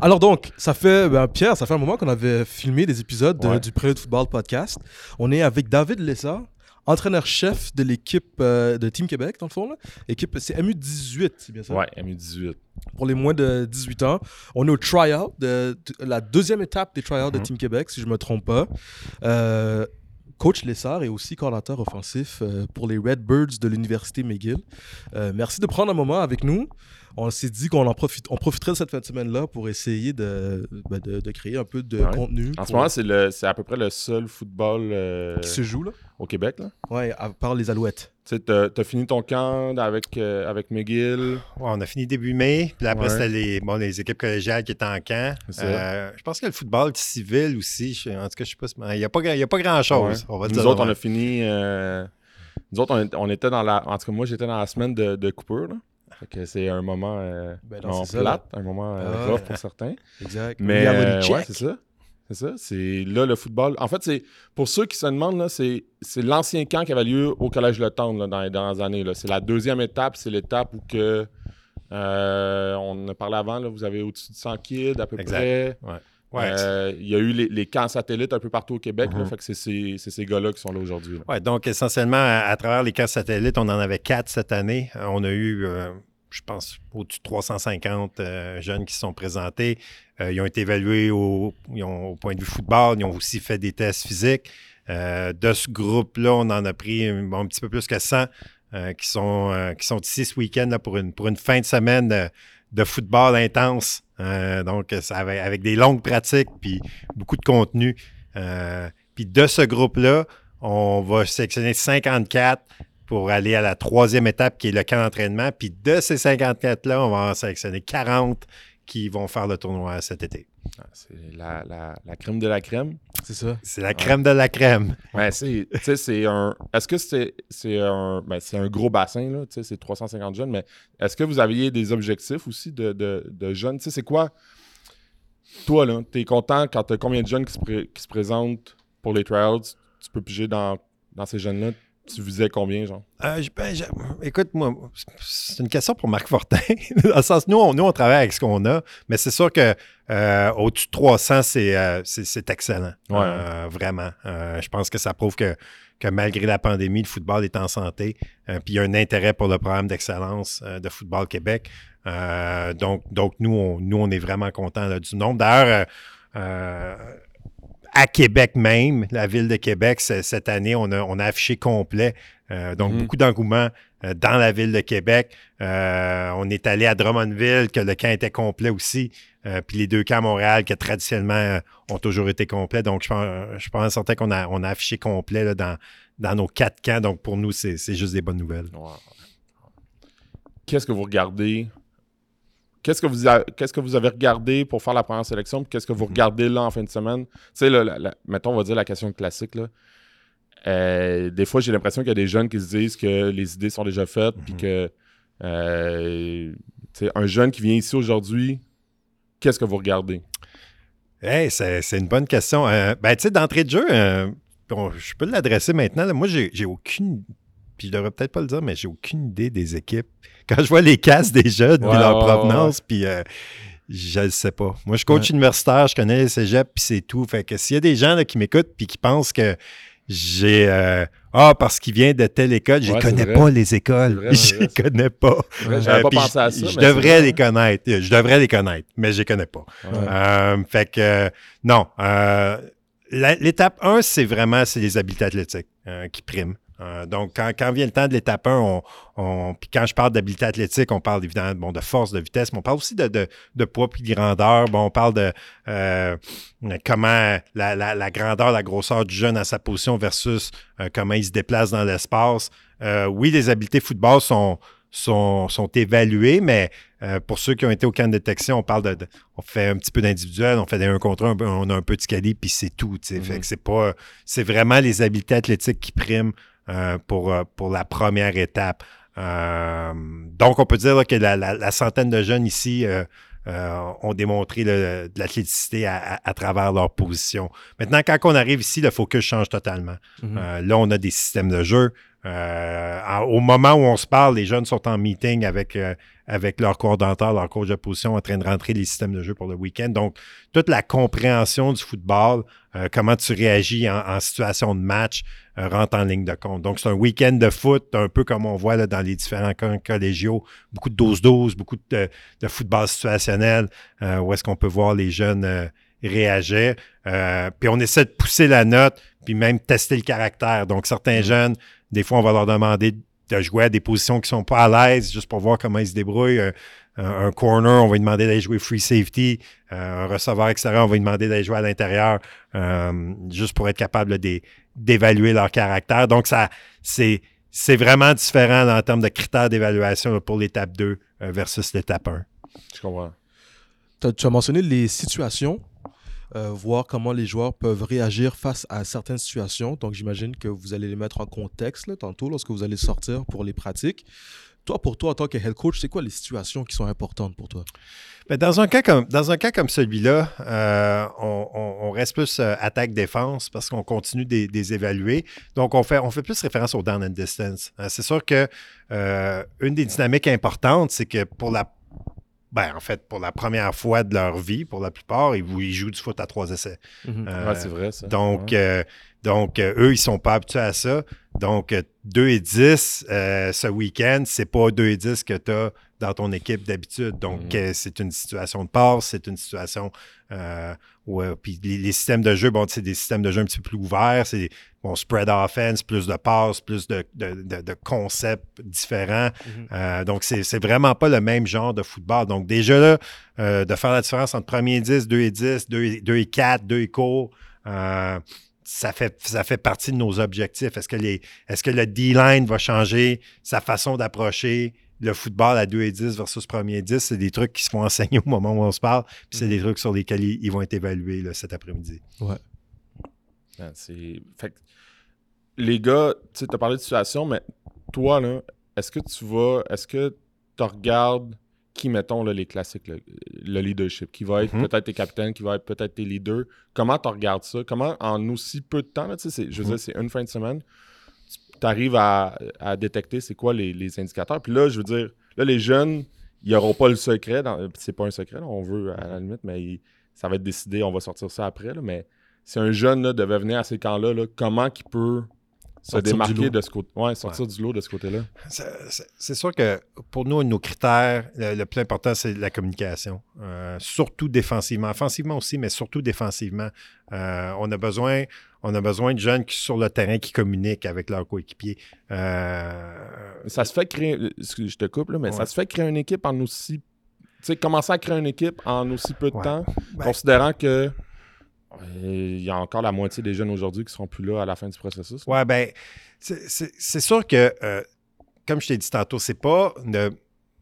Alors donc, ça fait, ben, Pierre, ça fait un moment qu'on avait filmé des épisodes de- Ouais. du Prélude Football Podcast. On est avec David Lessa, entraîneur-chef de l'équipe euh, de Team Québec, dans le fond. Là. Équipe, c'est MU18, c'est bien ça? Ouais, MU18. Pour les moins de 18 ans. On est au tryout, de, de- la deuxième étape des tryouts de Mhm. Team Québec, si je me trompe pas. Euh, Coach Lessard est aussi coordinateur offensif euh, pour les Redbirds de l'Université McGill. Merci de prendre un moment avec nous. On s'est dit qu'on en profite, on profiterait de cette fin de semaine-là pour essayer de, ben, de, de créer un peu de Ouais. contenu En ce moment, c'est le- c'est à peu près le seul football euh, qui se joue, là. au Québec. Là. Ouais, à part les Alouettes. Tu as fini ton camp avec, euh, avec McGill. Ouais, on a fini début mai. Puis après, Ouais. c'était les, bon, les équipes collégiales qui étaient en camp. Euh, je pense que le football civil aussi, je- en tout cas, je sais pas. si- Il n'y a pas, il y a pas grand-chose. Ouais. On va Nous dire autres, de on a fini. euh, nous autres, on, était dans la. En tout cas, moi, j'étais dans la semaine de, de coupure. Là. C'est un moment euh, Ben non, ça, plate, un moment euh, Ah rough pour certains. Exact. Mais euh, ouais, c'est ça. C'est ça. C'est là le football. En fait, c'est pour ceux qui se demandent, c'est, l'ancien camp qui avait lieu au Collège Le Tendre là, dans les dernières années. C'est la deuxième étape. C'est l'étape où que euh, on en a parlé avant. Là, vous avez au-dessus de 100 kids à peu Exact. près. Ouais, Euh, Il y a eu les, les camps satellites un peu partout au Québec. là. Mhm. fait que c'est, ces- gars-là qui sont là aujourd'hui. Ouais, donc essentiellement, à, à travers les camps satellites, on en avait quatre cette année. On a eu, euh, je pense, au-dessus de 350 euh, jeunes qui se sont présentés. Euh, ils ont été évalués au, ils ont- au point de vue football. Ils ont aussi fait des tests physiques. Euh, de ce groupe-là, on en a pris un, bon, un petit peu plus que 100 euh, qui, sont, euh, qui sont ici ce week-end là, pour, une, pour une fin de semaine de, football intense. Euh, donc, ça avec des longues pratiques puis beaucoup de contenu. Euh, puis de ce groupe-là, on va sélectionner 54 pour aller à la troisième étape qui est le camp d'entraînement. Puis de ces 54-là, on va en sélectionner 40 qui vont faire le tournoi cet été. Ah, C'est la, la- la crème de la crème. C'est ça. C'est la crème de la crème. Ouais, c'est, tu sais, c'est un. Est-ce que c'est, c'est un. Ben, c'est un gros bassin, là, tu sais, c'est 350 jeunes, mais est-ce que vous aviez des objectifs aussi de, de, de jeunes? Tu sais, c'est quoi? Toi, là, t'es content quand t'as combien de jeunes qui se, pré- qui se présentent pour les trials? Tu peux piger dans, dans ces jeunes-là? Tu visais combien, genre? Euh, ben, écoute, moi, c'est une question pour Marc Fortin. Dans le sens, nous, on, nous, on travaille avec ce qu'on a, mais c'est sûr que euh, au-dessus de 300, c'est, euh, c'est, c'est excellent. Ouais. Vraiment. Je pense que ça prouve que, que malgré la pandémie, le football est en santé. puis il y a un intérêt pour le programme d'excellence de Football Québec. Donc, donc nous, on, nous, on est vraiment contents là, du nombre. D'ailleurs, euh, à Québec même, la ville de Québec, cette année, on a, on a affiché complet. Euh, donc, Mhm. beaucoup d'engouement euh, dans la ville de Québec. Euh, on est allé à Drummondville, que le camp était complet aussi. Puis les deux camps à Montréal, qui traditionnellement ont toujours été complets. Donc, je pense, je pense certain qu'on a, on a affiché complet là, dans, dans nos quatre camps. Donc, pour nous, c'est c'est juste des bonnes nouvelles. Qu'est-ce que vous regardez? Qu'est-ce que vous, a- qu'est-ce que vous avez regardé pour faire la première sélection? Puis qu'est-ce que vous regardez là en fin de semaine? Tu sais, là, la- la- mettons, on va dire la question classique. Là. Euh, des fois, j'ai l'impression qu'il y a des jeunes qui se disent que les idées sont déjà faites, puis Mhm. que euh, un jeune qui vient ici aujourd'hui, qu'est-ce que vous regardez? Hey, c'est une bonne question. Euh, ben, tu sais, d'entrée de jeu, euh, bon, je peux l'adresser maintenant. là. Moi, j'ai aucune. Puis je devrais peut-être pas le dire, mais j'ai aucune idée des équipes. Quand je vois les casses des jeunes, puis leur provenance, puis euh, je le sais pas. Moi, je suis coach universitaire, je connais les cégeps, puis c'est tout. Fait que s'il y a des gens là, qui m'écoutent, puis qui pensent que j'ai. euh, ah, parce qu'il vient de telle école, je ne connais pas les écoles. Vrai, je les connais pas. vrai, Euh, pas pensé à ça, Je mais devrais vrai. les connaître. Je devrais les connaître, mais je les connais pas. Ouais. Euh, fait que, non. euh, L'étape 1, c'est vraiment c'est les habiletés athlétiques qui priment. Euh, donc, quand, quand vient le temps de l'étape 1, on, on- puis quand je parle d'habileté athlétique, on parle évidemment bon, de force, de vitesse, mais on parle aussi de, de, de poids puis de grandeur. Bon, on parle de euh, comment la, la- la grandeur, la grosseur du jeune à sa position versus euh, comment il se déplace dans l'espace. Euh, oui, les habiletés football sont, sont, sont évaluées, mais euh, pour ceux qui ont été au camp de détection, on parle de, de- on fait un petit peu d'individuel, on fait des 1 contre 1, on a un peu de scali, puis c'est tout. Fait Mhm. que c'est pas. C'est vraiment les habiletés athlétiques qui priment euh, pour, euh, pour la première étape. Euh, donc, on peut dire là, que la, la- la centaine de jeunes ici euh, euh, ont démontré là, de l'athléticité à, à- à travers leur position. Maintenant, quand on arrive ici, le focus change totalement. Mhm. Euh, là, on a des systèmes de jeu. Euh, au moment où on se parle, les jeunes sont en meeting avec, euh, avec leur coordonnateur, leur coach de position, en train de rentrer les systèmes de jeu pour le week-end. Donc, toute la compréhension du football, euh, comment tu réagis en, en situation de match, rentre en ligne de compte. Donc, c'est un week-end de foot, un peu comme on voit là, dans les différents collégiaux, beaucoup de 12-12, beaucoup de, de football situationnel, où est-ce qu'on peut voir les jeunes réagir. Euh, puis on essaie de pousser la note, puis même tester le caractère. Donc, certains jeunes, des fois, on va leur demander de jouer à des positions qui sont pas à l'aise, juste pour voir comment ils se débrouillent. Un, un- corner, on va lui demander d'aller jouer free safety. Euh, un receveur extérieur, on va lui demander d'aller jouer à l'intérieur, euh, juste pour être capable d'é- d'évaluer leur caractère. Donc, ça, c'est, c'est vraiment différent là, en termes de critères d'évaluation pour l'étape 2 euh, versus l'étape 1. Je comprends. Tu as mentionné les situations, euh, voir comment les joueurs peuvent réagir face à certaines situations. Donc, j'imagine que vous allez les mettre en contexte tantôt lorsque vous allez sortir pour les pratiques. Toi, pour toi, en tant que head coach, c'est quoi les situations qui sont importantes pour toi? Ben, dans, un cas comme, dans un cas comme celui-là, euh, on, reste plus euh, attaque-défense parce qu'on continue de de les évaluer. Donc, on fait, on fait plus référence au down and distance. C'est sûr que une des dynamiques importantes, c'est que pour la ben, en fait, pour la première fois de leur vie, pour la plupart, ils, ils jouent du foot à trois essais. Euh, ouais, c'est vrai, ça. donc, Ouais. euh, donc euh, eux, ils sont pas habitués à ça. Donc, euh, 2 et 10 euh, ce week-end, c'est pas 2 et 10 que tu as dans ton équipe d'habitude. Donc, Mhm. euh, c'est une situation de passe, c'est une situation euh, où puis les, les systèmes de jeu, bon, c'est des systèmes de jeu un petit peu plus ouverts, c'est bon, spread offense, plus de passes, plus de, de- de- de concepts différents. Mhm. Euh, donc, c'est vraiment pas le même genre de football. Donc, déjà là, euh, de faire la différence entre premier et 10, 2 et 10, 2 et, 2 et 4, 2 et court, ça, fait, ça fait partie de nos objectifs. Est-ce que, les, est-ce que le D-line va changer sa façon d'approcher le football à 2 et 10 versus premier et 10? C'est des trucs qui se font enseigner au moment où on se parle, puis c'est des trucs sur lesquels ils, ils vont être évalués là, cet après-midi. Ouais, c'est... Fait que les gars, tu sais, t'as parlé de situation, mais toi, là, est-ce que tu vas... Est-ce que tu regardes qui, mettons, là, les classiques, le, le leadership, qui va être Mhm. peut-être tes capitaines, qui va être peut-être tes leaders? Comment tu regardes ça? Comment, en aussi peu de temps, là, je veux Mhm. dire, c'est une fin de semaine, tu arrives à, détecter c'est quoi les, indicateurs. Puis là, je veux dire, là, les jeunes, ils n'auront pas le secret. dans- C'est pas un secret, on veut à la limite, mais ça va être décidé, on va sortir ça après. mais si un jeune devait venir à ces camps-là, là, comment il peut se Sortir du lot. démarquer de ce côté Ouais, sortir du lot de ce côté-là. C'est- sûr que pour nous, nos critères, le, le plus important, c'est la communication. Euh, surtout défensivement. Offensivement aussi, mais surtout défensivement. Euh, on, a besoin, on a besoin de jeunes qui, sur le terrain qui communiquent avec leurs coéquipiers. Euh, Ça se fait créer, je te coupe, là, mais ça se fait créer une équipe en aussi. Tu sais, commencer à créer une équipe en aussi peu de Ouais. temps, Ben- considérant que. Euh, Il y a encore la moitié des jeunes aujourd'hui qui seront plus là à la fin du processus. Ouais, ben, c'est- sûr que, euh, comme je t'ai dit tantôt, c'est pas de-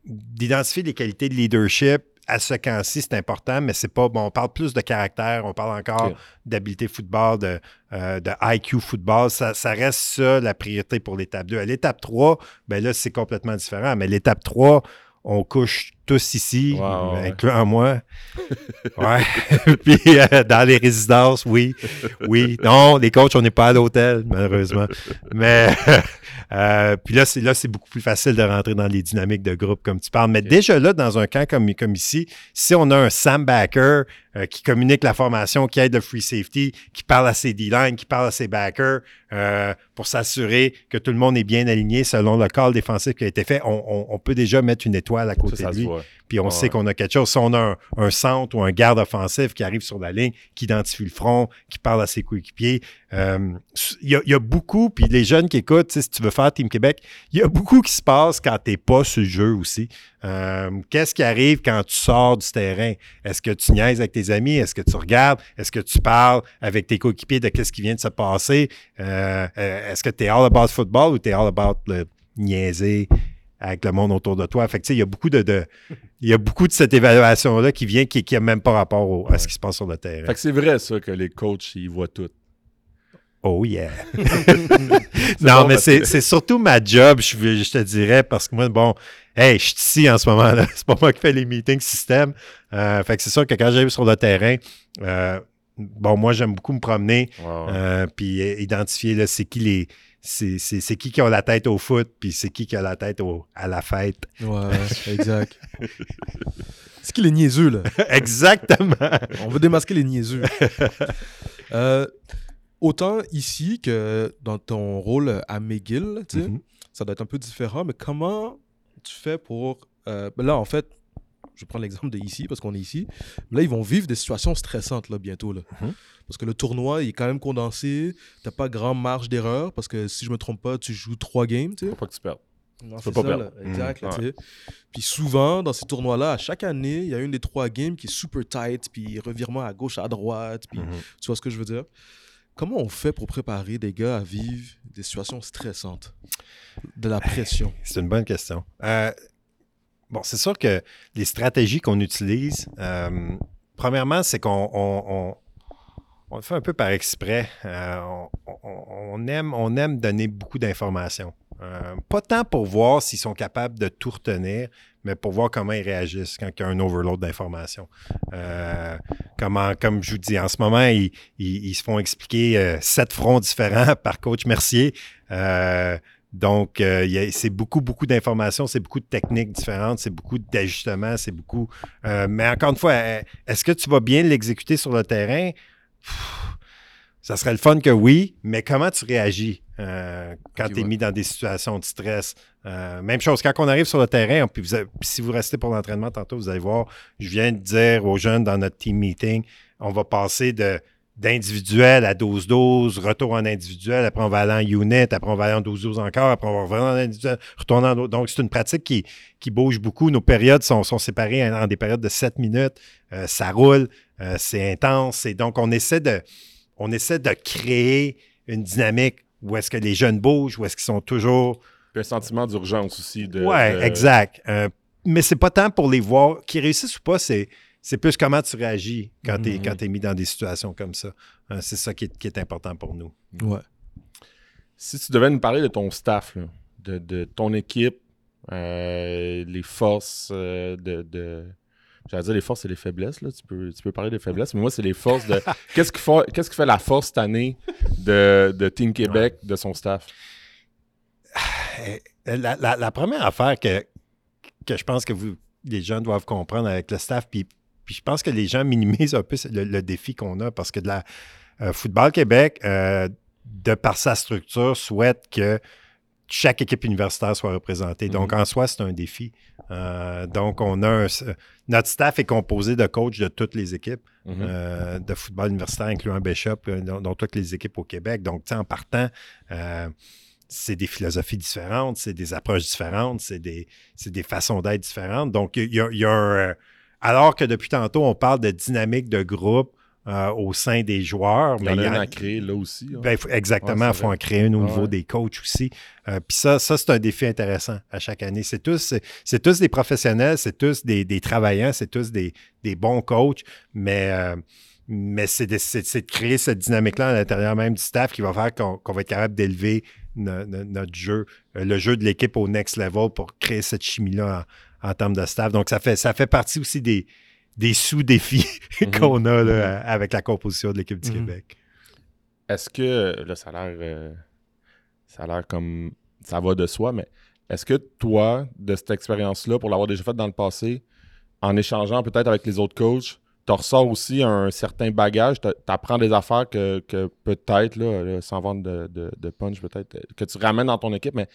d'identifier les qualités de leadership à ce camp-ci, c'est important, mais c'est pas, bon, on parle plus de caractère, on parle encore Ok. d'habileté football, de, euh, de IQ football. Ça, ça reste ça la priorité pour l'étape 2. À l'étape 3, ben là, c'est complètement différent, mais l'étape 3, on couche tous ici, Ouais, ouais, incluant moi. Ouais. Puis euh, dans les résidences, oui. Oui. Non, les coachs, on n'est pas à l'hôtel, malheureusement. Mais euh, puis là, c'est là, c'est beaucoup plus facile de rentrer dans les dynamiques de groupe comme tu parles. Mais déjà là, dans un camp comme, comme ici, si on a un Sam Backer euh, qui communique la formation, qui aide le free safety, qui parle à ses D-line, qui parle à ses backers pour s'assurer que tout le monde est bien aligné selon le call défensif qui a été fait, on, on- on peut déjà mettre une étoile à Ça, côté ça de se lui. Puis on Ouais, sait qu'on a quelque chose. Si on a un, un centre ou un garde offensif qui arrive sur la ligne, qui identifie le front, qui parle à ses coéquipiers, euh, il y, a- il y a beaucoup, puis les jeunes qui écoutent, si tu veux faire Team Québec, il y a beaucoup qui se passe quand tu n'es pas sur le jeu aussi. Euh, Qu'est-ce qui arrive quand tu sors du terrain? Est-ce que tu niaises avec tes amis? Est-ce que tu regardes? Est-ce que tu parles avec tes coéquipiers de qu'est-ce qui vient de se passer? Euh, Est-ce que tu es all about football ou tu es all about le niaiser avec le monde autour de toi? Fait que, tu sais, il y a beaucoup de, de- il y a beaucoup de cette évaluation-là qui vient qui n'a même pas rapport au- à ce qui se passe sur le terrain. Fait que c'est vrai, ça, que les coachs, ils voient tout. Oh yeah. bon non, mais c'est surtout ma job, je, te dirais, parce que moi, bon, hey, je suis ici en ce moment-là. C'est pas moi qui fais les meetings système. Euh, fait que c'est sûr que quand j'arrive sur le terrain, euh, bon, moi, j'aime beaucoup me promener, ouais. euh, puis identifier là, c'est qui les c'est c'est- c'est qui qui a la tête au foot, puis c'est qui qui a la tête au- à la fête. Ouais, exact. C'est qui les niaiseux, là? Exactement. On veut démasquer les niaiseux. Euh, autant ici que dans ton rôle à McGill, Mhm. ça doit être un peu différent, mais comment tu fais pour... euh, ben là, en fait, je prends l'exemple de ici, parce qu'on est ici. Mais là, ils vont vivre des situations stressantes, là, bientôt, là. Mhm. Parce que le tournoi, il est quand même condensé. T'as pas grand marge d'erreur, parce que si je me trompe pas, tu joues trois games, tu sais. Faut pas que tu perdes. Non, c'est pas ça, perdre. là. Exact, là, Mhm. tu. Puis souvent, dans ces tournois-là, à chaque année, il y a une des trois games qui est super tight, puis revirement à gauche, à droite, puis Mhm. tu vois ce que je veux dire? Comment on fait pour préparer des gars à vivre des situations stressantes? De la pression. C'est une bonne question. Euh, bon, c'est sûr que les stratégies qu'on utilise, euh, premièrement, c'est qu'on on, on- on le fait un peu par exprès. Euh, on, aime, on aime donner beaucoup d'informations. Euh, pas tant pour voir s'ils sont capables de tout retenir, mais pour voir comment ils réagissent quand il y a un overload d'informations. Comme je vous dis, en ce moment, ils, se font expliquer sept fronts différents par coach Mercier. Donc, euh, c'est beaucoup, beaucoup d'informations, c'est beaucoup de techniques différentes, c'est beaucoup d'ajustements, c'est beaucoup. euh, mais encore une fois, euh, est-ce que tu vas bien l'exécuter sur le terrain? Pff, Ça serait le fun que oui, mais comment tu réagis euh, quand tu es mis dans des situations de stress? Même chose, quand on arrive sur le terrain, puis, vous avez- puis si vous restez pour l'entraînement tantôt, vous allez voir, je viens de dire aux jeunes dans notre team meeting, on va passer de d'individuel à 12-12, retour en individuel, après on va aller en unit, après on va aller en 12-12 encore, après on va revenir en individuel, retourner en. Donc, c'est une pratique qui, qui bouge beaucoup. Nos périodes sont, sont séparées en, en des périodes de 7 minutes. Euh, ça roule, euh, c'est intense. Et donc, on essaie de, on essaie de créer une dynamique où est-ce que les jeunes bougent, où est-ce qu'ils sont toujours Puis un sentiment d'urgence aussi. De, de- exact. Euh, mais c'est pas tant pour les voir. Qu'ils réussissent ou pas, c'est, c'est plus comment tu réagis quand tu es, mis dans des situations comme ça. Euh, c'est ça qui est, qui est important pour nous. Ouais. Si tu devais nous parler de ton staff, là, de, de ton équipe, euh, les forces euh, de. de... J'allais dire les forces et les faiblesses, là. Tu, peux, tu peux parler des faiblesses, mais moi, c'est les forces de. Qu'est-ce qui, fait, qu'est-ce qui fait la force cette année de, de Team Québec, de son staff? Euh, La, la- la première affaire que, que je pense que vous, les gens doivent comprendre avec le staff, puis, puis je pense que les gens minimisent un peu le, le défi qu'on a parce que de la euh, Football Québec, euh, de par sa structure, souhaite que chaque équipe universitaire soit représentée. Donc, en soi, c'est un défi. Euh, donc, on a un- notre staff est composé de coachs de toutes les équipes Mhm. euh, de football universitaire, incluant Bishop, euh, dont, dont toutes les équipes au Québec. Donc, en partant, c'est des philosophies différentes, c'est des approches différentes, c'est des, c'est des façons d'être différentes. Donc, il y a, y a un. Alors que depuis tantôt, on parle de dynamique de groupe euh, au sein des joueurs. Il y en mais a à créer là aussi. hein. ben, exactement, il faut en créer une au Ouais, niveau des coachs aussi. Euh, Puis ça, ça c'est un défi intéressant à chaque année. C'est tous, c'est, tous des professionnels, c'est tous des, des travaillants, c'est tous des, des bons coachs, mais, euh, mais c'est, de, créer cette dynamique-là à l'intérieur même du staff qui va faire qu'on, va être capable d'élever no- no- notre jeu, le jeu de l'équipe au next level pour créer cette chimie-là en, termes de staff. Donc, ça fait, ça fait partie aussi des, des sous-défis Mhm. qu'on a là, avec la composition de l'équipe du Mhm. Québec. Est-ce que, là, ça a l'air, euh, ça a l'air comme, ça va de soi, mais est-ce que toi, de cette expérience-là, pour l'avoir déjà faite dans le passé, en échangeant peut-être avec les autres coachs, tu ressors aussi un certain bagage, tu apprends des affaires que, que peut-être, là, sans vendre de, de- de punch, peut-être, que tu ramènes dans ton équipe, mais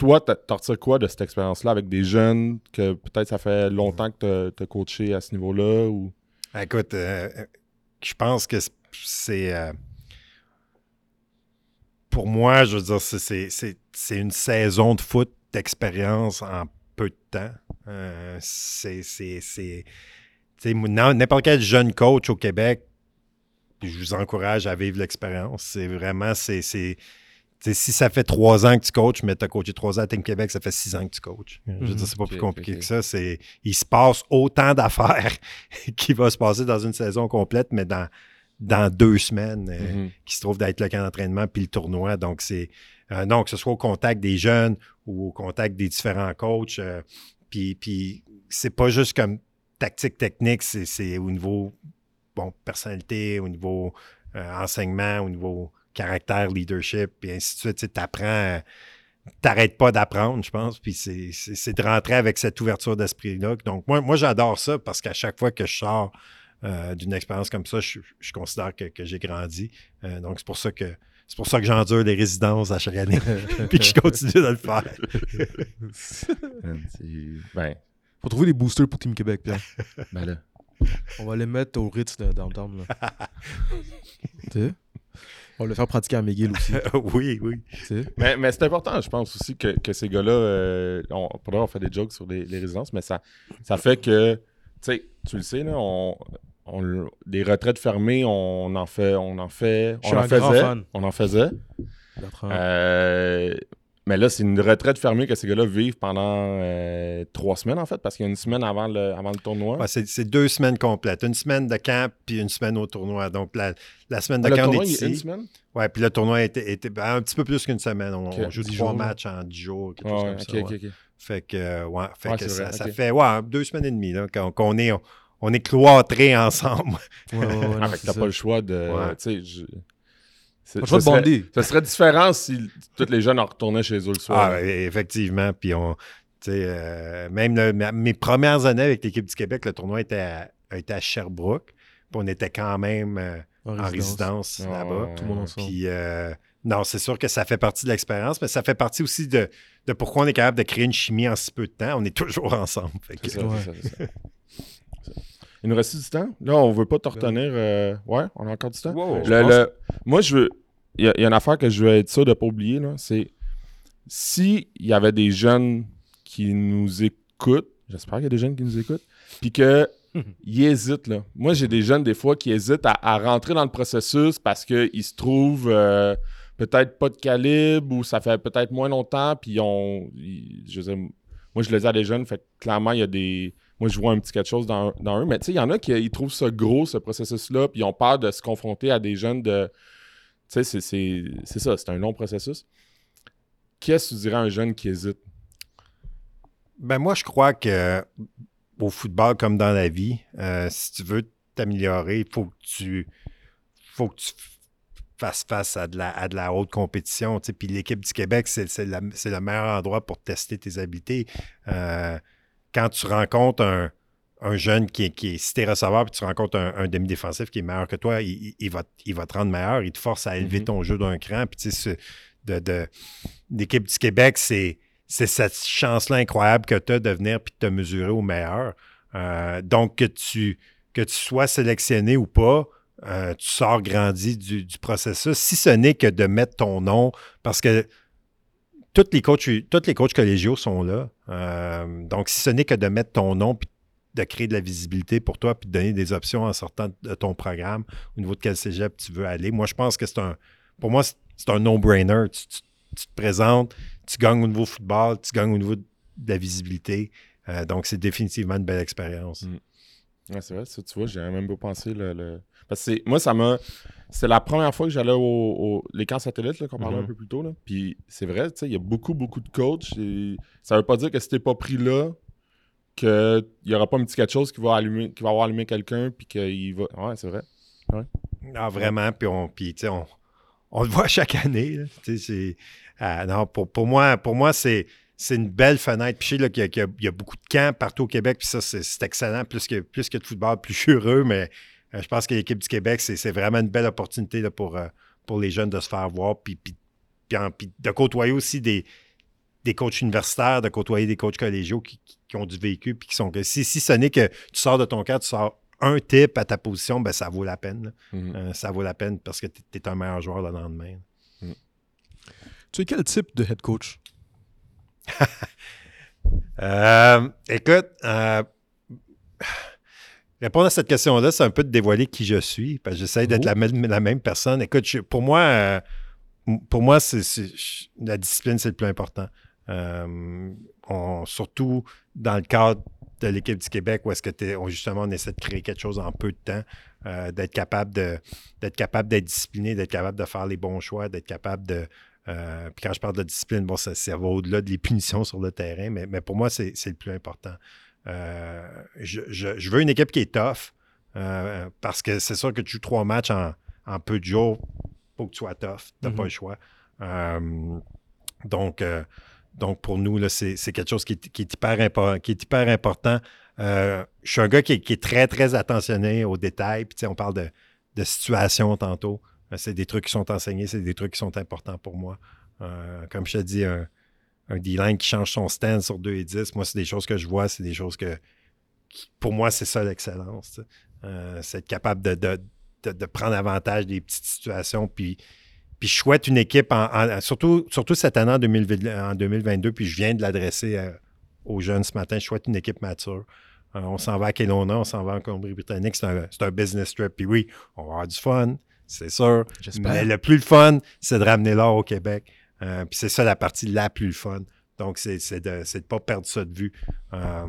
toi, tu retires quoi de cette expérience-là avec des jeunes que peut-être ça fait longtemps que tu as coaché à ce niveau-là ou... Écoute, euh, je pense que c'est- euh, pour moi, je veux dire, c'est- une saison de foot d'expérience en peu de temps. Euh, c'est. N'importe quel jeune coach au Québec, je vous encourage à vivre l'expérience. C'est vraiment. Si ça fait trois ans que tu coaches, mais tu as coaché trois ans à Team Québec, ça fait six ans que tu coaches. Je veux dire, c'est pas plus compliqué que ça. C'est, il se passe autant d'affaires qui va se passer dans une saison complète, mais dans, dans deux semaines, euh, Mhm. qui se trouve d'être le camp d'entraînement puis le tournoi. Donc, c'est euh, non, que ce soit au contact des jeunes ou au contact des différents coachs. euh, puis, puis c'est pas juste comme tactique technique, c'est, c'est au niveau bon, personnalité, au niveau euh, enseignement, au niveau caractère, leadership, et ainsi de suite. Tu apprends, t'arrêtes pas d'apprendre, je pense, puis c'est de rentrer avec cette ouverture d'esprit-là. Donc, moi, moi j'adore ça parce qu'à chaque fois que je sors euh, d'une expérience comme ça, je, considère que, j'ai grandi. Euh, donc, c'est pour ça que c'est pour ça que j'endure les résidences à chaque année, puis que je continue de le faire. ben, faut trouver des boosters pour Team Québec, Pierre. ben là. On va les mettre au Ritz de downtown. Là. On va le faire pratiquer à McGill aussi. oui, oui. Mais, mais c'est important, je pense aussi, que, que ces gars-là, euh, on, on fait des jokes sur les, les, résidences, mais ça, ça fait que, tu sais, tu le sais, là, on, des retraites fermées, on en fait, on en fait, on en faisait, on en faisait. Euh, mais là, c'est une retraite fermée que ces gars-là vivent pendant euh, trois semaines, en fait, parce qu'il y a une semaine avant le, avant le tournoi. c'est deux semaines complètes. Une semaine de camp, puis une semaine au tournoi. Donc, la, semaine de ah, camp, on est ici. une semaine? Oui, puis le tournoi était, était ben, un petit peu plus qu'une semaine. On, joue trois matchs en dix jours, quelque chose comme ça. Fait que, ouais, fait que ça, ça, fait ouais, deux semaines et demie qu'on est on est cloîtrés ensemble. Ouais, ouais, ouais, ah, t'as pas le choix de. Ça, serait, ça serait différent si tous les jeunes en retournaient chez eux le soir. Ah, effectivement. Puis on. Euh, même mes premières années avec l'équipe du Québec, le tournoi était à, était à Sherbrooke. Puis on était quand même euh, en, résidence, là-bas. Tout le monde ensemble. Puis euh, non, c'est sûr que ça fait partie de l'expérience, mais ça fait partie aussi de, de, pourquoi on est capable de créer une chimie en si peu de temps. On est toujours ensemble. C'est ça, ça, il nous reste du temps? Là, on veut pas te retenir. Euh, ouais, on a encore du temps? Moi, je veux. Il y, a une affaire que je veux être sûr de ne pas oublier, c'est s'il y avait des jeunes qui nous écoutent, j'espère qu'il y a des jeunes qui nous écoutent, puis qu'ils hésitent. Là. Moi, j'ai des jeunes, des fois, qui hésitent à, rentrer dans le processus parce qu'ils se trouvent euh, peut-être pas de calibre ou ça fait peut-être moins longtemps, puis on. je moi, je le dis à des jeunes, fait clairement, il y a des moi, je vois un petit quelque chose dans, eux. Mais tu sais, il y en a qui ils trouvent ça gros, ce processus-là, puis ils ont peur de se confronter à des jeunes de. Tu sais, c'est ça, c'est un long processus. Qu'est-ce que tu dirais un jeune qui hésite? Ben, moi, je crois que au football, comme dans la vie, euh, si tu veux t'améliorer, il faut que tu. faut que tu fasses face à de la, à de la haute compétition. Puis l'équipe du Québec, c'est le meilleur endroit pour tester tes habiletés. Euh, quand tu rencontres un, jeune qui est, qui est si receveur, puis tu rencontres un, demi-défensif qui est meilleur que toi, il, va, il va te rendre meilleur, il te force à élever mhm. ton jeu d'un cran. Puis tu sais, de, l'équipe du Québec, c'est, cette chance-là incroyable que tu as de venir puis de te mesurer au meilleur. Euh, donc, que tu, que tu sois sélectionné ou pas, euh, tu sors grandi du, du, processus, si ce n'est que de mettre ton nom, parce que tous les coachs, tous les coachs collégiaux sont là. Euh, donc, si ce n'est que de mettre ton nom puis de créer de la visibilité pour toi puis de donner des options en sortant de ton programme au niveau de quel cégep tu veux aller, moi, je pense que c'est un. Pour moi, c'est un no-brainer. Tu, te présentes, tu gagnes au niveau football, tu gagnes au niveau de la visibilité. Euh, donc, c'est définitivement une belle expérience. Mm. c'est vrai, ça, tu vois, j'ai même pas pensé le, Parce que moi, ça m'a. C'est la première fois que j'allais au, les camps satellites, qu'on parlait un mhm. peu plus tôt. Là. Puis c'est vrai, il y a beaucoup, beaucoup de coachs. Et ça veut pas dire que si t'es pas pris là, qu'il n'y aura pas un petit quelque chose qui va, allumer, qui va avoir allumé quelqu'un, puis qu'il va. Ouais, c'est vrai. Ouais. Ah, vraiment. Puis on, puis, on, on le voit chaque année. Ah, non, pour, pour moi, pour moi c'est c'est une belle fenêtre. Puis je sais qu'il y, a beaucoup de camps partout au Québec, puis ça, c'est excellent. Plus que, plus que de football, plus heureux, mais euh, je pense que l'équipe du Québec, c'est vraiment une belle opportunité pour, euh, pour les jeunes de se faire voir, puis, de côtoyer aussi des, des coachs universitaires, de côtoyer des coachs collégiaux qui, ont du vécu, puis qui sont que si, si ce n'est que tu sors de ton cadre, tu sors un type à ta position, ben ça vaut la peine. Mm-hmm. Euh, ça vaut la peine parce que tu es, un meilleur joueur le lendemain. Mm. Tu es quel type de head coach? écoute, Répondre à cette question-là, c'est un peu de dévoiler qui je suis, parce que j'essaie d'être la, la, même personne. Écoute, pour moi, euh, pour moi, c'est, la discipline, c'est le plus important. Euh, surtout dans le cadre de l'équipe du Québec, où est-ce que on, justement on essaie de créer quelque chose en peu de temps, euh, d'être capable de d'être capable d'être discipliné, d'être capable de faire les bons choix, d'être capable de puis quand je parle de discipline, bon, ça, va au-delà de les punitions sur le terrain, mais, mais pour moi, c'est, le plus important. Euh, je, veux une équipe qui est tough euh, parce que c'est sûr que tu joues trois matchs en, peu de jours. faut que tu sois tough. Tu n'as pas le choix. Euh, donc, euh, donc, pour nous, c'est, quelque chose qui est, hyper, qui est hyper important. Euh, je suis un gars qui est, très, très attentionné aux détails. Puis, on parle de, de tantôt. Euh, C'est des trucs qui sont enseignés, c'est des trucs qui sont importants pour moi. Euh, comme je te dis, un, un D-line qui change son stand sur 2 et 10, moi, c'est des choses que je vois, c'est des choses que, pour moi, c'est ça l'excellence. c'est être capable de, de- de- de prendre avantage des petites situations. Puis, puis je souhaite une équipe, en, en- surtout, surtout cette année en, 2020 en 2022, puis je viens de l'adresser euh, aux jeunes ce matin, je souhaite une équipe mature. Euh, on s'en va à Kelowna, on s'en va en Colombie-Britannique, c'est un, un business trip. Puis oui, on va avoir du fun, c'est sûr. J'espère. Mais le plus le fun, c'est de ramener l'or au Québec. Euh, puis c'est ça la partie la plus le fun. Donc, c'est c'est de ne pas perdre ça de vue. Euh,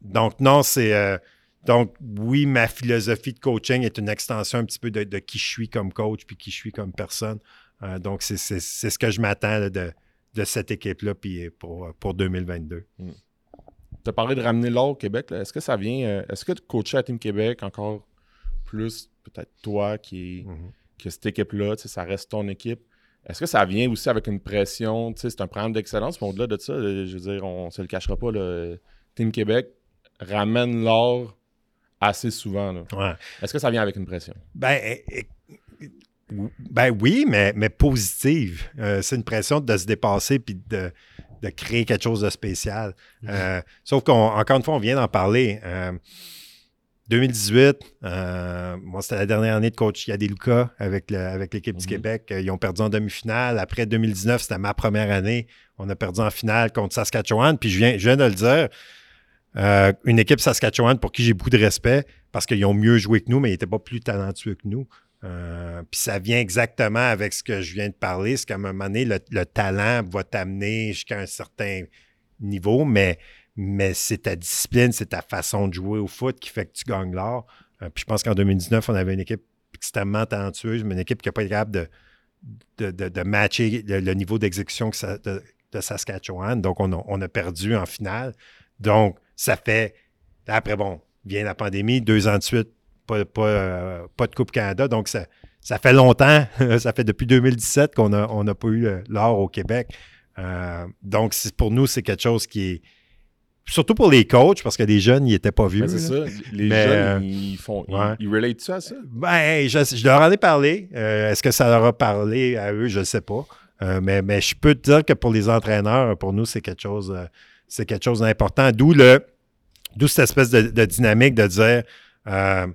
donc, non, c'est. Euh, donc, oui, ma philosophie de coaching est une extension un petit peu de, de qui je suis comme coach puis qui je suis comme personne. Euh, donc, c'est ce que je m'attends de, de cette équipe-là puis pour, pour 2022. Tu as parlé de ramener l'or au Québec. Est-ce que ça vient. euh, Est-ce que de coacher à Team Québec encore plus, peut-être toi qui Mhm. que cette équipe-là, ça reste ton équipe. Est-ce que ça vient aussi avec une pression? C'est un programme d'excellence, mais au-delà de ça, euh, je veux dire, on se le cachera pas. Là, Team Québec ramène l'or assez souvent. Ouais. Est-ce que ça vient avec une pression? Ben, eh, eh, ben oui, mais, mais positive. Euh, c'est une pression de se dépasser puis de, de créer quelque chose de spécial. Euh, sauf qu'encore une fois, on vient d'en parler. Euh, 2018, euh, moi, c'était la dernière année de coach Yadé Lucas avec, le- avec l'équipe du Mhm. Québec. Ils ont perdu en demi-finale. Après 2019, c'était ma première année. On a perdu en finale contre Saskatchewan. Puis je viens, je viens de le dire, euh, une équipe Saskatchewan pour qui j'ai beaucoup de respect parce qu'ils ont mieux joué que nous, mais ils n'étaient pas plus talentueux que nous. Euh, puis ça vient exactement avec ce que je viens de parler. C'est qu'à un moment donné, le, le talent va t'amener jusqu'à un certain niveau, mais, c'est ta discipline, c'est ta façon de jouer au foot qui fait que tu gagnes l'or. Euh, puis je pense qu'en 2019, on avait une équipe extrêmement talentueuse, mais une équipe qui n'a pas été capable de, matcher le, niveau d'exécution de, Saskatchewan. Donc, on a perdu en finale. Donc, ça fait. Après, bon, vient la pandémie, deux ans de suite, pas, pas, euh, pas de Coupe Canada. Donc, ça, ça fait longtemps. ça fait depuis 2017 qu'on n'a on pas eu euh, l'or au Québec. Euh, donc, pour nous, c'est quelque chose qui est. Surtout pour les coachs, parce que les jeunes, ils n'étaient pas vieux. Mais c'est ça. Les Mais, euh, jeunes, ils font. ils-. Ils, relate-tu à ça? Ben, je, je leur en ai parlé. Euh, Est-ce que ça leur a parlé à eux? Je ne sais pas. Mais, mais je peux te dire que pour les entraîneurs, pour nous, c'est quelque chose, c'est quelque chose d'important. D'où le, d'où cette espèce de, de dynamique de dire, euh,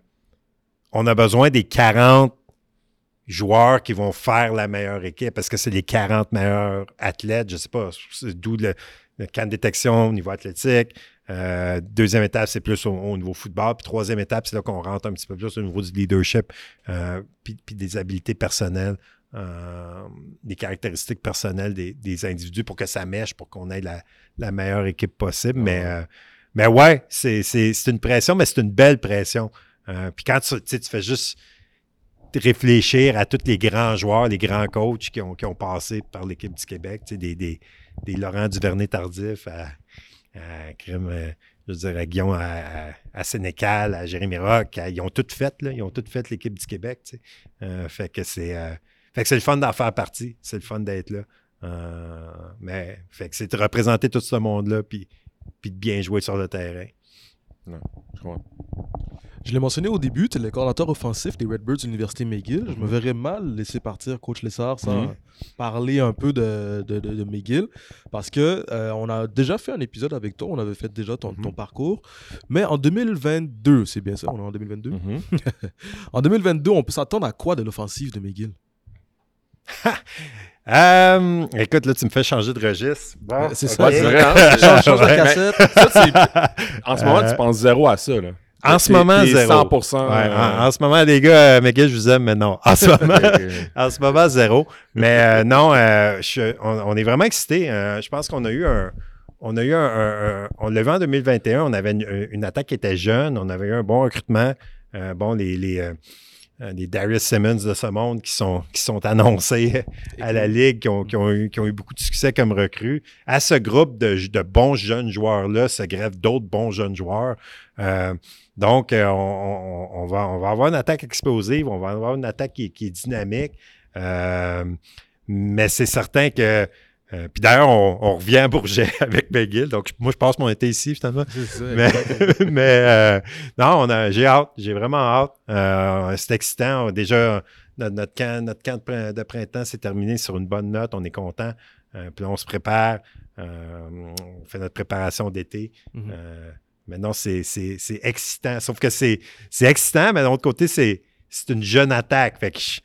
on a besoin des 40 joueurs qui vont faire la meilleure équipe. Parce que c'est les 40 meilleurs athlètes? Je ne sais pas. D'où le, le camp de détection au niveau athlétique. Euh, deuxième étape, c'est plus au, au niveau football. Puis troisième étape, c'est là qu'on rentre un petit peu plus au niveau du leadership, euh, puis, puis des habiletés personnelles, euh, des caractéristiques personnelles des, des individus pour que ça mèche, pour qu'on ait la, la meilleure équipe possible. Mais, mais ouais, c'est, une pression, mais c'est une belle pression. Euh, puis quand tu, tu fais juste réfléchir à tous les grands joueurs, les grands coachs qui ont, qui ont passé par l'équipe du Québec, des, des, des Laurent Duvernay-Tardif à, à euh, je veux dire, à Guillaume, à, à, Sénécal, à Jérémy Rock, ils ont tout fait, là, ils ont tout fait l'équipe du Québec, tu sais. Euh, fait que c'est fait que c'est le fun d'en faire partie, c'est le fun d'être là. Mais fait que c'est de représenter tout ce monde-là, puis, puis de bien jouer sur le terrain. Je comprends. Je l'ai mentionné au début, tu es le coordinateur offensif des Redbirds de l'Université McGill. Je me Mhm. verrais mal laisser partir Coach Lessard sans Mhm. parler un peu de, de, de- de McGill. Parce que euh, on a déjà fait un épisode avec toi, on avait fait déjà ton, Mhm. ton parcours. Mais en 2022, c'est bien ça, on est en 2022. Mhm. En 2022, on peut s'attendre à quoi de l'offensive de McGill? Euh, écoute, là, tu me fais changer de registre. Bon, Euh, c'est ça, Ouais, c'est vrai, hein? Change, change Ouais. la cassette? Ça, c'est- En ce moment, Euh, tu penses zéro à ça. Là. En ce moment, zéro. 100%. Ouais, euh, en, en ce moment, les gars, euh, McGill, je vous aime, mais non. En ce moment, en ce moment zéro. Mais euh, non, euh, je- on, on est vraiment excités. Euh, je pense qu'on a eu un. On a eu un. un- un- on l'a vu en 2021. On avait une, une attaque qui était jeune. On avait eu un bon recrutement. Euh, bon, les, les, euh, les Darius Simmons de ce monde qui sont, qui sont annoncés à la Ligue, qui ont, qui ont eu, qui ont eu beaucoup de succès comme recrues. À ce groupe de, de bons jeunes joueurs-là se greffent d'autres bons jeunes joueurs. Euh, donc, euh, on, on- on va, on va avoir une attaque explosive, on va avoir une attaque qui, qui est dynamique. Euh, mais c'est certain que. Euh, puis d'ailleurs, on, on revient à Bourget avec McGill. Donc, moi, je passe mon été ici, finalement. Ça. Mais, euh, non, on a, j'ai hâte. J'ai vraiment hâte. Euh, c'est excitant. Déjà, notre, notre camp, notre camp de, prin- de printemps s'est terminé sur une bonne note. On est content. Euh, puis là, on se prépare. Euh, on fait notre préparation d'été. Mhm. Euh, maintenant, c'est, c'est, c'est excitant. Sauf que c'est, c'est excitant, mais d'un autre côté, c'est, c'est une jeune attaque. Fait que je-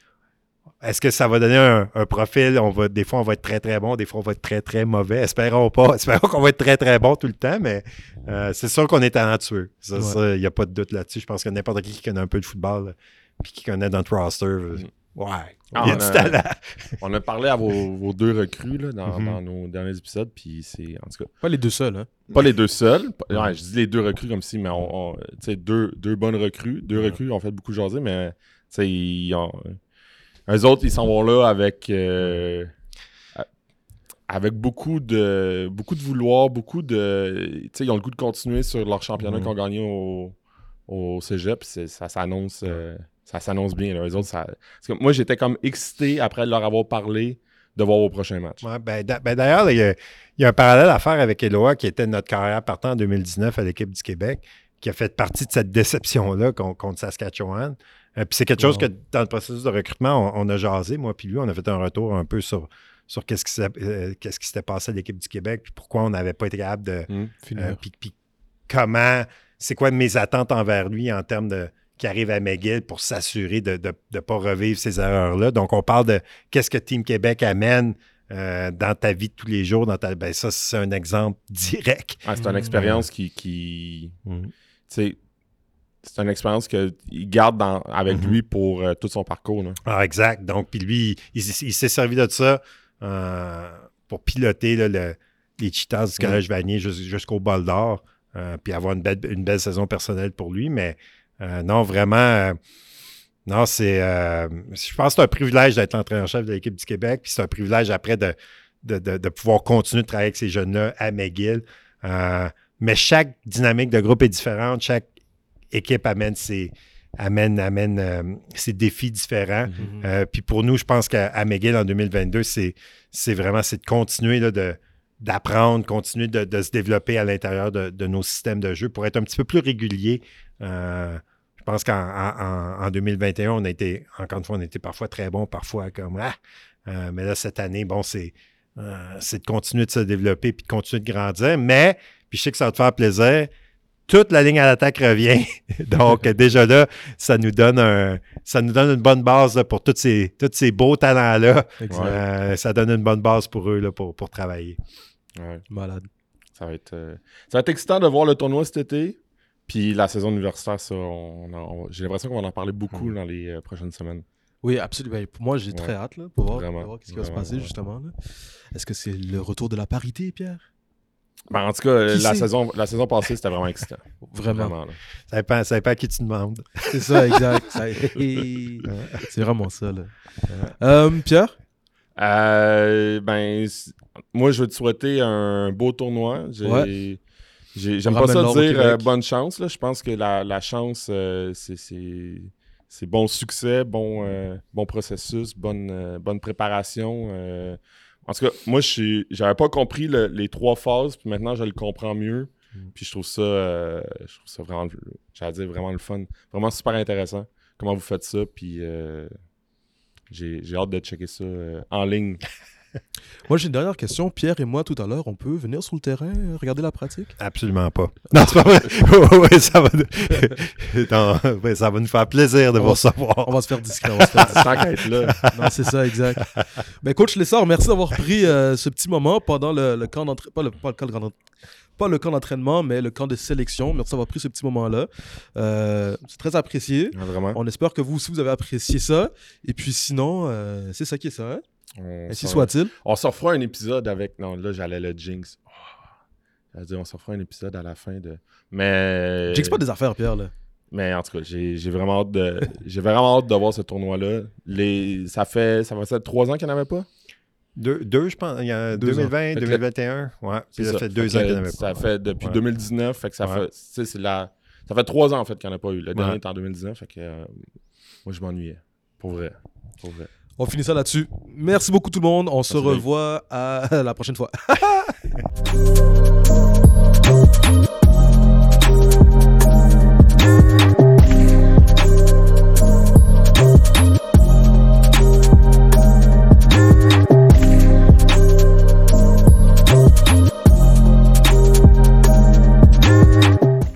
est-ce que ça va donner un, un profil? On va, des fois, on va être très, très bon. Des fois, on va être très, très mauvais. Espérons pas. Espérons qu'on va être très, très bon tout le temps, mais euh, c'est sûr qu'on est talentueux. Ouais. il n'y a pas de doute là-dessus. Je pense que n'importe qui qui connaît un peu de football, là, puis qui connaît notre roster, euh, ouais, Ah, il y a on du a- talent. On a parlé à vos, vos deux recrues là, dans, Mhm. dans nos derniers épisodes, puis c'est en tout cas Pas les deux seuls, hein. pas les deux seuls. Pas- ouais, je dis les deux recrues comme si, mais on, on- tu sais, deux, deux bonnes recrues. Deux recrues ont fait beaucoup jaser, mais tu sais, ils ont. Eux autres, ils s'en vont là avec. euh, avec beaucoup de beaucoup de vouloir, beaucoup de. Tu sais, ils ont le goût de continuer sur leur championnat Mhm. qu'ils ont gagné au, au cégep. Ça s'annonce. euh, ça s'annonce bien. Là. Eux autres, ça... parce que moi, j'étais comme excité après leur avoir parlé de voir au prochain match. Ouais, ben, ben, D'ailleurs, il y, a, il y a un parallèle à faire avec Eloa, qui était notre carrière partant en 2019 à l'équipe du Québec, qui a fait partie de cette déception-là con- contre Saskatchewan. Euh, puis c'est quelque chose que dans le processus de recrutement, on, on a jasé, moi puis lui, on a fait un retour un peu sur, sur qu'est-ce qui euh, qu'est-ce qui s'était passé à l'équipe du Québec, puis pourquoi on n'avait pas été capable de. Finir. euh, puis, puis comment, c'est quoi mes attentes envers lui en termes de qui arrive à McGill pour s'assurer de ne de, pas revivre ces erreurs-là? Donc, on parle de qu'est-ce que Team Québec amène euh, dans ta vie de tous les jours. Dans ta, ben ça, c'est un exemple direct. Ah, c'est une Mhm. expérience qui. qui tu sais, c'est une expérience qu'il garde dans- avec Mhm. lui pour euh, tout son parcours. là. Ah, exact. Donc, puis lui, il, il- il s'est servi de ça euh, pour piloter là, le- les Cheetahs du Collège Vanier jus- jusqu'au bol d'or, euh, puis avoir une belle, une belle saison personnelle pour lui. Mais euh, non, vraiment, non, c'est. je pense que c'est un privilège d'être l'entraîneur-chef de l'équipe du Québec, puis c'est un privilège après de, de, de- de pouvoir continuer de travailler avec ces jeunes-là à McGill. Mais chaque dynamique de groupe est différente, chaque équipe amène ses, amène, amène euh, ses défis différents. Mhm. Euh, puis pour nous, je pense qu'à McGill en 2022, c'est, c'est vraiment c'est de continuer là, de, d'apprendre, continuer de, de se développer à l'intérieur de, de nos systèmes de jeu pour être un petit peu plus régulier. Euh, je pense qu'en en, en- en 2021, on a été, encore une fois, on a été parfois très bon, parfois comme Ah! Euh, mais là, cette année, bon, c'est, euh, c'est de continuer de se développer puis de continuer de grandir. Mais, puis je sais que ça va te faire plaisir, toute la ligne à l'attaque revient. Donc, déjà là, ça nous donne un, ça nous donne une bonne base là, pour tous ces, tous ces beaux talents-là. Exact. Euh, ça donne une bonne base pour eux là, pour, pour travailler. Ouais. Malade. Ça, va être, euh, ça va être excitant de voir le tournoi cet été. Puis la saison universitaire, ça, on en- on- j'ai l'impression qu'on va en parler beaucoup Mm. dans les euh, prochaines semaines. Oui, absolument. Ben, Pour moi, j'ai très hâte là, pour voir, Vraiment, pour voir ce qui va se passer, ouais. justement. là. Est-ce que c'est le retour de la parité, Pierre? Ben, en tout cas, Qui la sait? saison, la saison passée, c'était vraiment excitant. Vraiment. Vraiment, là. Ça dépend, ça dépend à qui tu demandes. C'est ça, exact. Ça- c'est vraiment ça. Là. Euh, Pierre? Euh, ben, moi, je veux te souhaiter un beau tournoi. J'ai- Ouais. j'ai- J'aime pas ça dire euh, bonne chance. Là. Je pense que la, la chance, euh, c'est- bon succès, bon, euh, bon processus, bonne, euh, bonne préparation. En tout cas, moi, j'avais pas compris le- les trois phases, puis maintenant, je le comprends mieux. Mm. Puis je trouve ça, euh, je trouve ça vraiment, le- j'allais dire vraiment le fun, vraiment super intéressant. Comment vous faites ça, puis euh, j'ai j'ai hâte de checker ça euh, en ligne. Moi, j'ai une dernière question. Pierre et moi, tout à l'heure, on peut venir sur le terrain, euh, regarder la pratique? Absolument pas. Non, c'est pas vrai. Oui, ça, va... non, oui, ça va nous faire plaisir de On vous recevoir. On va se faire discret. on va se faire là. non, c'est ça, exact. Ben, coach Lessard, merci d'avoir pris euh, ce petit moment pendant le, le camp d'entraînement. Pas le, pas le camp d'entraînement. Pas le camp d'entraînement, mais le camp de sélection. Merci d'avoir pris ce petit moment-là. Euh, c'est très apprécié. Vraiment. On espère que vous aussi, vous avez apprécié ça. Et puis sinon, euh, c'est ça qui est ça. Hein? On Ainsi s'en- soit-il. On s'en fera un épisode avec. Non, là, j'allais le jinx. Oh. J'allais dire, on s'en fera un épisode à la fin de. Mais. J'explique pas des affaires, Pierre. Là. Mais en tout cas, j'ai j'ai vraiment hâte de. J'ai vraiment hâte de voir ce tournoi-là. Les... Ça fait. Ça fait trois ans qu'il n'y en avait pas? Deux, deux, je pense. Il y a Deux 2020, Fait que 2021. Ouais. Puis ça fait deux Fait ans qu'il n'y en avait Ça pas. fait depuis Ouais. 2019. Fait que ça Ouais. fait. C'est la. Ça fait trois ans en fait qu'il n'y en a pas eu. Le dernier Ouais. était en 2019. Fait que. euh, moi, je m'ennuyais. Pour vrai. Pour vrai. On finit ça là-dessus. Merci beaucoup tout le monde. On se Merci, revoit à la prochaine fois.